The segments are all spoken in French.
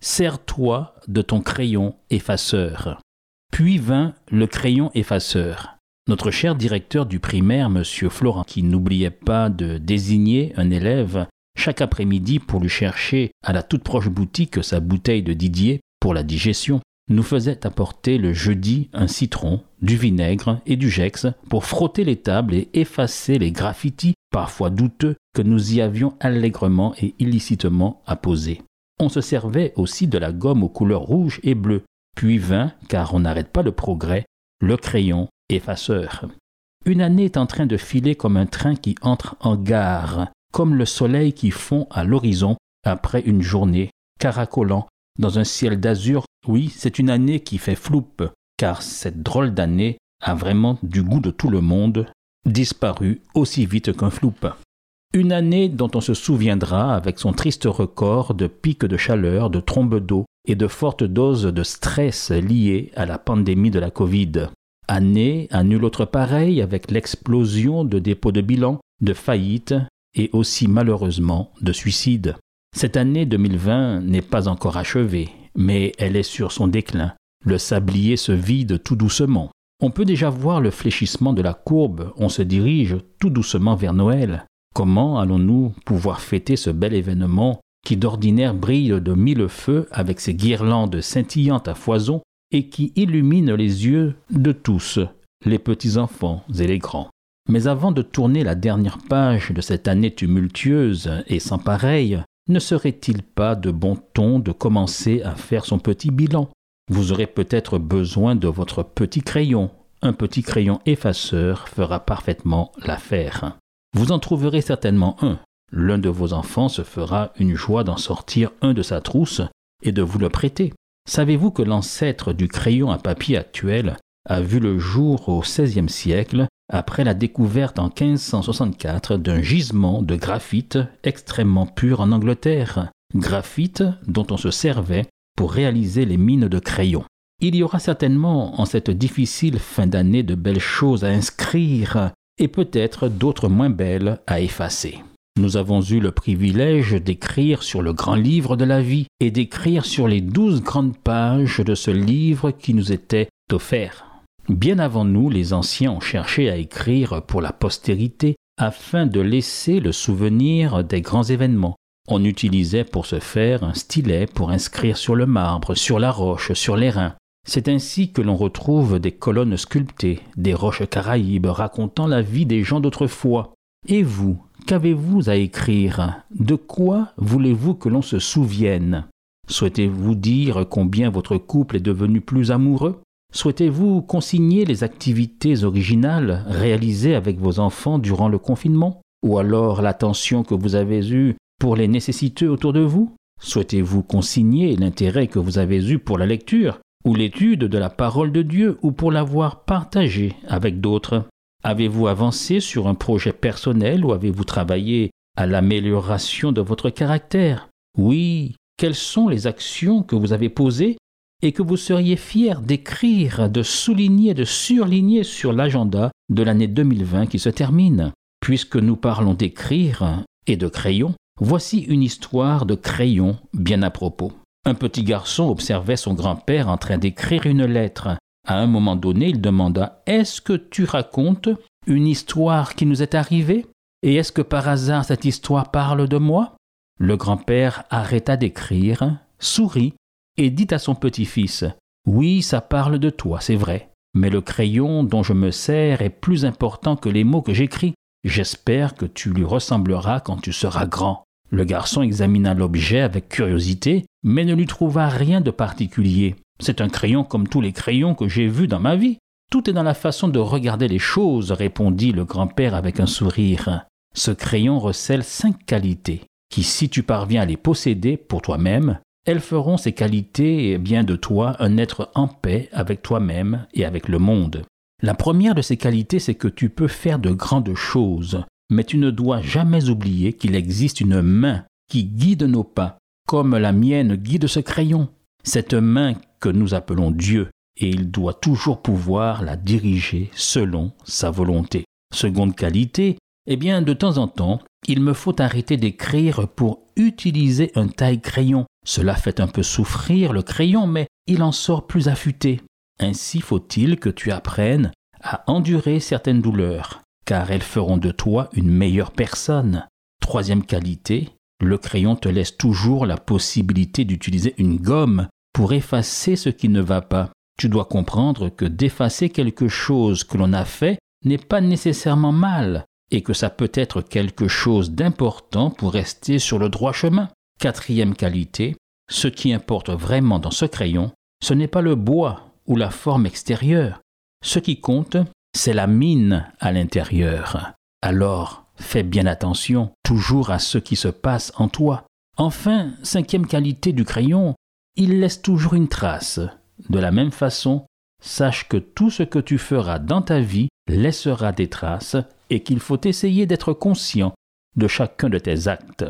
Sers-toi de ton crayon effaceur. Puis vint le crayon effaceur. Notre cher directeur du primaire, M. Florent, qui n'oubliait pas de désigner un élève chaque après-midi pour lui chercher à la toute proche boutique sa bouteille de Didier pour la digestion, nous faisait apporter le jeudi un citron, du vinaigre et du gex pour frotter les tables et effacer les graffitis, parfois douteux, que nous y avions allègrement et illicitement apposés. On se servait aussi de la gomme aux couleurs rouge et bleu, puis vint, car on n'arrête pas le progrès, le crayon effaceur. Une année est en train de filer comme un train qui entre en gare, comme le soleil qui fond à l'horizon après une journée, caracolant dans un ciel d'azur. Oui, c'est une année qui fait floupe, car cette drôle d'année a vraiment du goût de tout le monde, disparu aussi vite qu'un floupe. Une année dont on se souviendra avec son triste record de pics de chaleur, de trombes d'eau et de fortes doses de stress liées à la pandémie de la Covid. Année à nul autre pareil avec l'explosion de dépôts de bilan, de faillites et aussi malheureusement de suicides. Cette année 2020 n'est pas encore achevée, mais elle est sur son déclin. Le sablier se vide tout doucement. On peut déjà voir le fléchissement de la courbe, on se dirige tout doucement vers Noël. Comment allons-nous pouvoir fêter ce bel événement qui d'ordinaire brille de mille feux avec ses guirlandes scintillantes à foison et qui illumine les yeux de tous, les petits-enfants et les grands? Mais avant de tourner la dernière page de cette année tumultueuse et sans pareille, ne serait-il pas de bon ton de commencer à faire son petit bilan? Vous aurez peut-être besoin de votre petit crayon. Un petit crayon effaceur fera parfaitement l'affaire. Vous en trouverez certainement un. L'un de vos enfants se fera une joie d'en sortir un de sa trousse et de vous le prêter. Savez-vous que l'ancêtre du crayon à papier actuel a vu le jour au XVIe siècle après la découverte en 1564 d'un gisement de graphite extrêmement pur en Angleterre, graphite dont on se servait pour réaliser les mines de crayon. Il y aura certainement en cette difficile fin d'année de belles choses à inscrire et peut-être d'autres moins belles à effacer. Nous avons eu le privilège d'écrire sur le grand livre de la vie et d'écrire sur les douze grandes pages de ce livre qui nous était offert. Bien avant nous, les anciens ont cherché à écrire pour la postérité afin de laisser le souvenir des grands événements. On utilisait pour ce faire un stylet pour inscrire sur le marbre, sur la roche, sur l'airain. C'est ainsi que l'on retrouve des colonnes sculptées, des roches caraïbes racontant la vie des gens d'autrefois. Et vous, qu'avez-vous à écrire? De quoi voulez-vous que l'on se souvienne? Souhaitez-vous dire combien votre couple est devenu plus amoureux? Souhaitez-vous consigner les activités originales réalisées avec vos enfants durant le confinement? Ou alors l'attention que vous avez eue pour les nécessiteux autour de vous? Souhaitez-vous consigner l'intérêt que vous avez eu pour la lecture? Ou l'étude de la parole de Dieu ou pour l'avoir partagée avec d'autres Avez-vous avancé sur un projet personnel ou avez-vous travaillé à l'amélioration de votre caractère? Oui, quelles sont les actions que vous avez posées et que vous seriez fier d'écrire, de souligner, de surligner sur l'agenda de l'année 2020 qui se termine? Puisque nous parlons d'écrire et de crayon, voici une histoire de crayon bien à propos. Un petit garçon observait son grand-père en train d'écrire une lettre. À un moment donné, il demanda Est-ce que tu racontes une histoire qui nous est arrivée? Et est-ce que par hasard cette histoire parle de moi? Le grand-père arrêta d'écrire, sourit et dit à son petit-fils Oui, ça parle de toi, c'est vrai, mais le crayon dont je me sers est plus important que les mots que j'écris. J'espère que tu lui ressembleras quand tu seras grand. Le garçon examina l'objet avec curiosité, mais ne lui trouva rien de particulier. C'est un crayon comme tous les crayons que j'ai vus dans ma vie. Tout est dans la façon de regarder les choses, répondit le grand-père avec un sourire. Ce crayon recèle cinq qualités, qui, si tu parviens à les posséder pour toi-même, elles feront ces qualités eh bien de toi un être en paix avec toi-même et avec le monde. La première de ces qualités, c'est que tu peux faire de grandes choses, mais tu ne dois jamais oublier qu'il existe une main qui guide nos pas, comme la mienne guide ce crayon. Cette main que nous appelons Dieu, et il doit toujours pouvoir la diriger selon sa volonté. Seconde qualité, eh bien, de temps en temps, il me faut arrêter d'écrire pour utiliser un taille-crayon. Cela fait un peu souffrir le crayon, mais il en sort plus affûté. Ainsi faut-il que tu apprennes à endurer certaines douleurs, car elles feront de toi une meilleure personne. Troisième qualité, le crayon te laisse toujours la possibilité d'utiliser une gomme pour effacer ce qui ne va pas. Tu dois comprendre que d'effacer quelque chose que l'on a fait n'est pas nécessairement mal, et que ça peut être quelque chose d'important pour rester sur le droit chemin. Quatrième qualité, ce qui importe vraiment dans ce crayon, ce n'est pas le bois ou la forme extérieure. Ce qui compte, c'est la mine à l'intérieur. Alors, fais bien attention toujours à ce qui se passe en toi. Enfin, cinquième qualité du crayon, il laisse toujours une trace. De la même façon, sache que tout ce que tu feras dans ta vie laissera des traces et qu'il faut essayer d'être conscient de chacun de tes actes.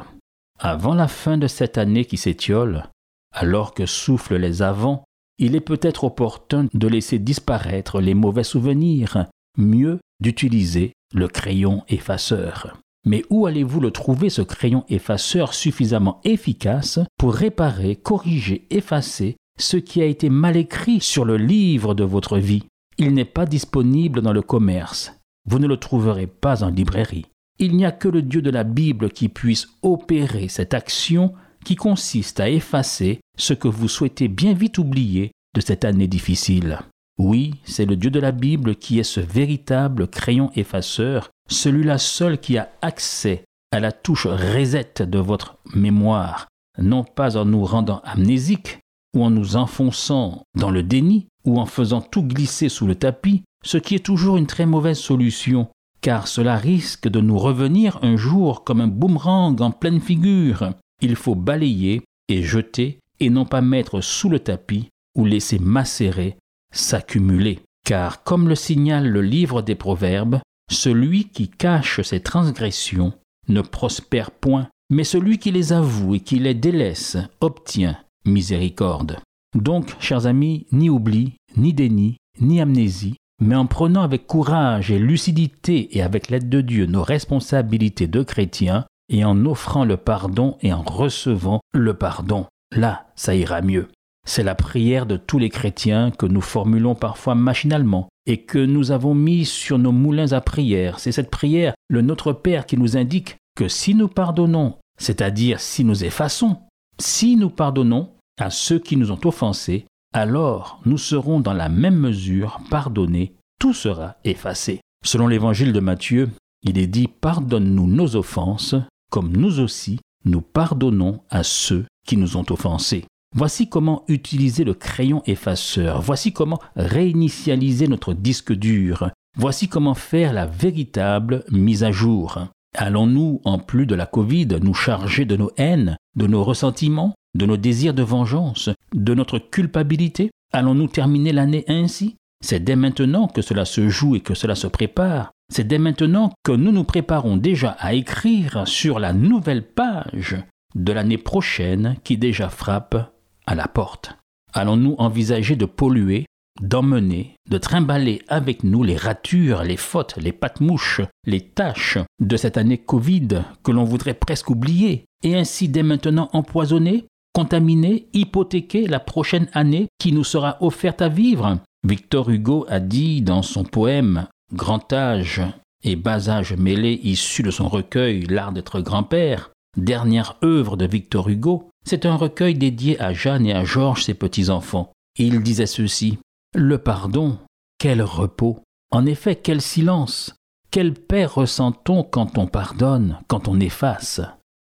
Avant la fin de cette année qui s'étiole, alors que soufflent les avants, il est peut-être opportun de laisser disparaître les mauvais souvenirs, mieux d'utiliser le crayon effaceur. Mais où allez-vous le trouver, ce crayon effaceur suffisamment efficace pour réparer, corriger, effacer ce qui a été mal écrit sur le livre de votre vie? Il n'est pas disponible dans le commerce. Vous ne le trouverez pas en librairie. Il n'y a que le Dieu de la Bible qui puisse opérer cette action qui consiste à effacer ce que vous souhaitez bien vite oublier de cette année difficile. Oui, c'est le Dieu de la Bible qui est ce véritable crayon effaceur, celui-là seul qui a accès à la touche reset de votre mémoire, non pas en nous rendant amnésiques, ou en nous enfonçant dans le déni, ou en faisant tout glisser sous le tapis, ce qui est toujours une très mauvaise solution, car cela risque de nous revenir un jour comme un boomerang en pleine figure. Il faut balayer et jeter et non pas mettre sous le tapis ou laisser macérer, s'accumuler. Car comme le signale le livre des Proverbes, celui qui cache ses transgressions ne prospère point, mais celui qui les avoue et qui les délaisse obtient miséricorde. Donc, chers amis, ni oubli, ni déni, ni amnésie, mais en prenant avec courage et lucidité et avec l'aide de Dieu nos responsabilités de chrétiens, et en offrant le pardon et en recevant le pardon, là, ça ira mieux. C'est la prière de tous les chrétiens que nous formulons parfois machinalement et que nous avons mis sur nos moulins à prière. C'est cette prière, le Notre Père, qui nous indique que si nous pardonnons, c'est-à-dire si nous effaçons, si nous pardonnons à ceux qui nous ont offensés, alors nous serons dans la même mesure pardonnés, tout sera effacé. Selon l'évangile de Matthieu, il est dit Pardonne-nous nos offenses, comme nous aussi nous pardonnons à ceux qui nous ont offensés. Voici comment utiliser le crayon effaceur, voici comment réinitialiser notre disque dur, voici comment faire la véritable mise à jour. Allons-nous, en plus de la Covid, nous charger de nos haines, de nos ressentiments, de nos désirs de vengeance, de notre culpabilité? Allons-nous terminer l'année ainsi? C'est dès maintenant que cela se joue et que cela se prépare. C'est dès maintenant que nous nous préparons déjà à écrire sur la nouvelle page de l'année prochaine qui déjà frappe à la porte. Allons-nous envisager de polluer, d'emmener, de trimballer avec nous les ratures, les fautes, les pattes-mouches, les tâches de cette année Covid que l'on voudrait presque oublier, et ainsi dès maintenant empoisonner contaminer, hypothéquer la prochaine année qui nous sera offerte à vivre? Victor Hugo a dit dans son poème Grand âge et bas âge mêlés issu de son recueil L'art d'être grand-père, dernière œuvre de Victor Hugo, c'est un recueil dédié à Jeanne et à Georges, ses petits-enfants. il disait ceci Le pardon, quel repos En effet, quel silence Quelle paix ressent-on quand on pardonne, quand on efface?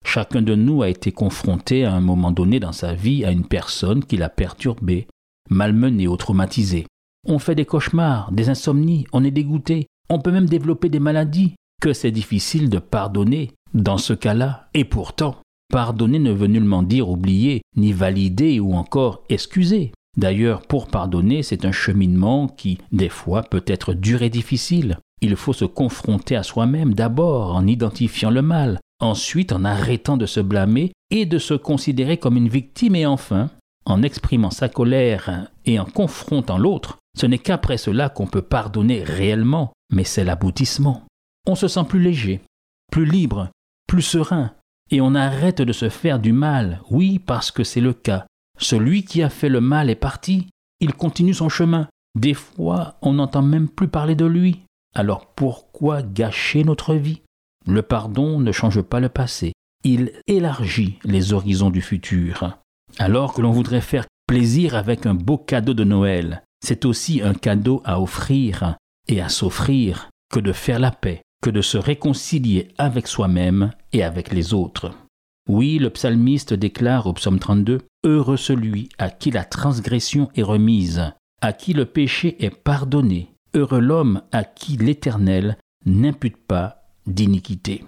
Chacun de nous a été confronté à un moment donné dans sa vie à une personne qui l'a perturbé, malmené ou traumatisé. On fait des cauchemars, des insomnies, on est dégoûté, on peut même développer des maladies, que c'est difficile de pardonner dans ce cas-là. Et pourtant, Pardonner ne veut nullement dire oublier, ni valider ou encore excuser. D'ailleurs, pour pardonner, c'est un cheminement qui, des fois, peut être dur et difficile. Il faut se confronter à soi-même d'abord en identifiant le mal, ensuite en arrêtant de se blâmer et de se considérer comme une victime et enfin, en exprimant sa colère et en confrontant l'autre, ce n'est qu'après cela qu'on peut pardonner réellement, mais c'est l'aboutissement. On se sent plus léger, plus libre, plus serein, et on arrête de se faire du mal, oui, parce que c'est le cas. Celui qui a fait le mal est parti, il continue son chemin. Des fois, on n'entend même plus parler de lui. Alors pourquoi gâcher notre vie? Le pardon ne change pas le passé, il élargit les horizons du futur. Alors que l'on voudrait faire plaisir avec un beau cadeau de Noël, c'est aussi un cadeau à offrir et à s'offrir que de faire la paix, que de se réconcilier avec soi-même et avec les autres. Oui, le psalmiste déclare au psaume 32 Heureux celui à qui la transgression est remise, à qui le péché est pardonné, heureux l'homme à qui l'Éternel n'impute pas d'iniquité.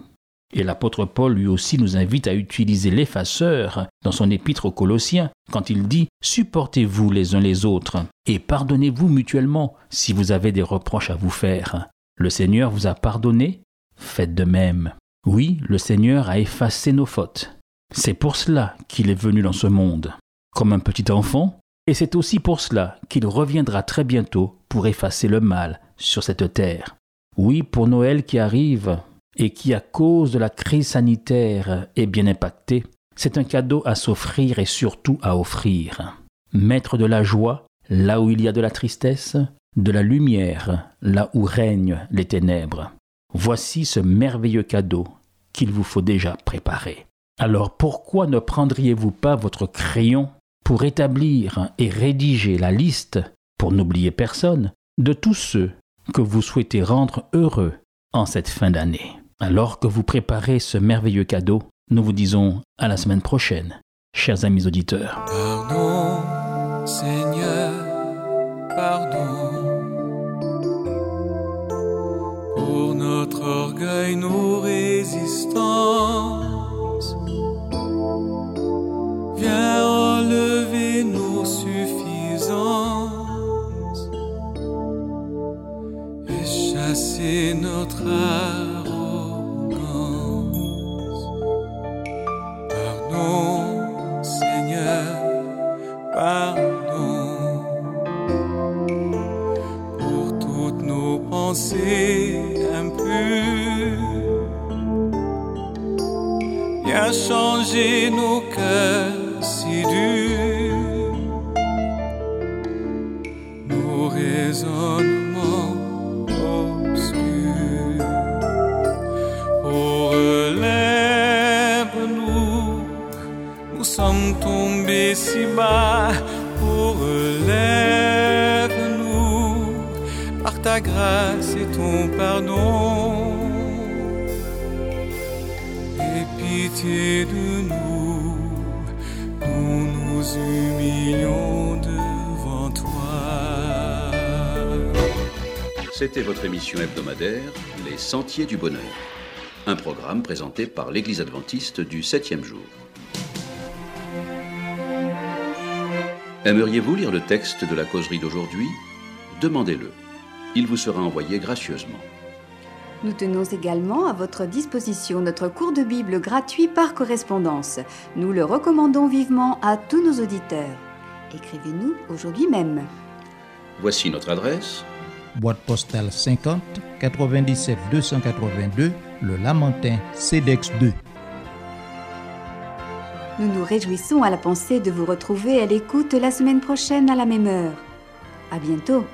Et l'apôtre Paul lui aussi nous invite à utiliser l'effaceur dans son épître aux Colossiens quand il dit Supportez-vous les uns les autres et pardonnez-vous mutuellement si vous avez des reproches à vous faire. Le Seigneur vous a pardonné, faites de même. Oui, le Seigneur a effacé nos fautes. C'est pour cela qu'il est venu dans ce monde, comme un petit enfant, et c'est aussi pour cela qu'il reviendra très bientôt pour effacer le mal sur cette terre. Oui, pour Noël qui arrive, et qui, à cause de la crise sanitaire, est bien impacté, c'est un cadeau à s'offrir et surtout à offrir. Mettre de la joie là où il y a de la tristesse, de la lumière là où règnent les ténèbres. Voici ce merveilleux cadeau qu'il vous faut déjà préparer. Alors pourquoi ne prendriez-vous pas votre crayon pour établir et rédiger la liste, pour n'oublier personne, de tous ceux que vous souhaitez rendre heureux en cette fin d'année? Alors que vous préparez ce merveilleux cadeau, nous vous disons à la semaine prochaine, chers amis auditeurs. Seigneur, pardon. Pour notre orgueil, nos résistances. Viens enlever nos suffisances et chasser notre âme. Oh, relève-nous par ta grâce et ton pardon. de nous, nous nous humilions devant toi. C'était votre émission hebdomadaire, Les Sentiers du Bonheur. Un programme présenté par l'Église adventiste du septième jour. Aimeriez-vous lire le texte de la causerie d'aujourd'hui? Demandez-le. Il vous sera envoyé gracieusement. Nous tenons également à votre disposition notre cours de Bible gratuit par correspondance. Nous le recommandons vivement à tous nos auditeurs. Écrivez-nous aujourd'hui même. Voici notre adresse. Boîte postale 50 97 282 Le Lamentin CEDEX 2. Nous nous réjouissons à la pensée de vous retrouver à l'écoute la semaine prochaine à la même heure. À bientôt.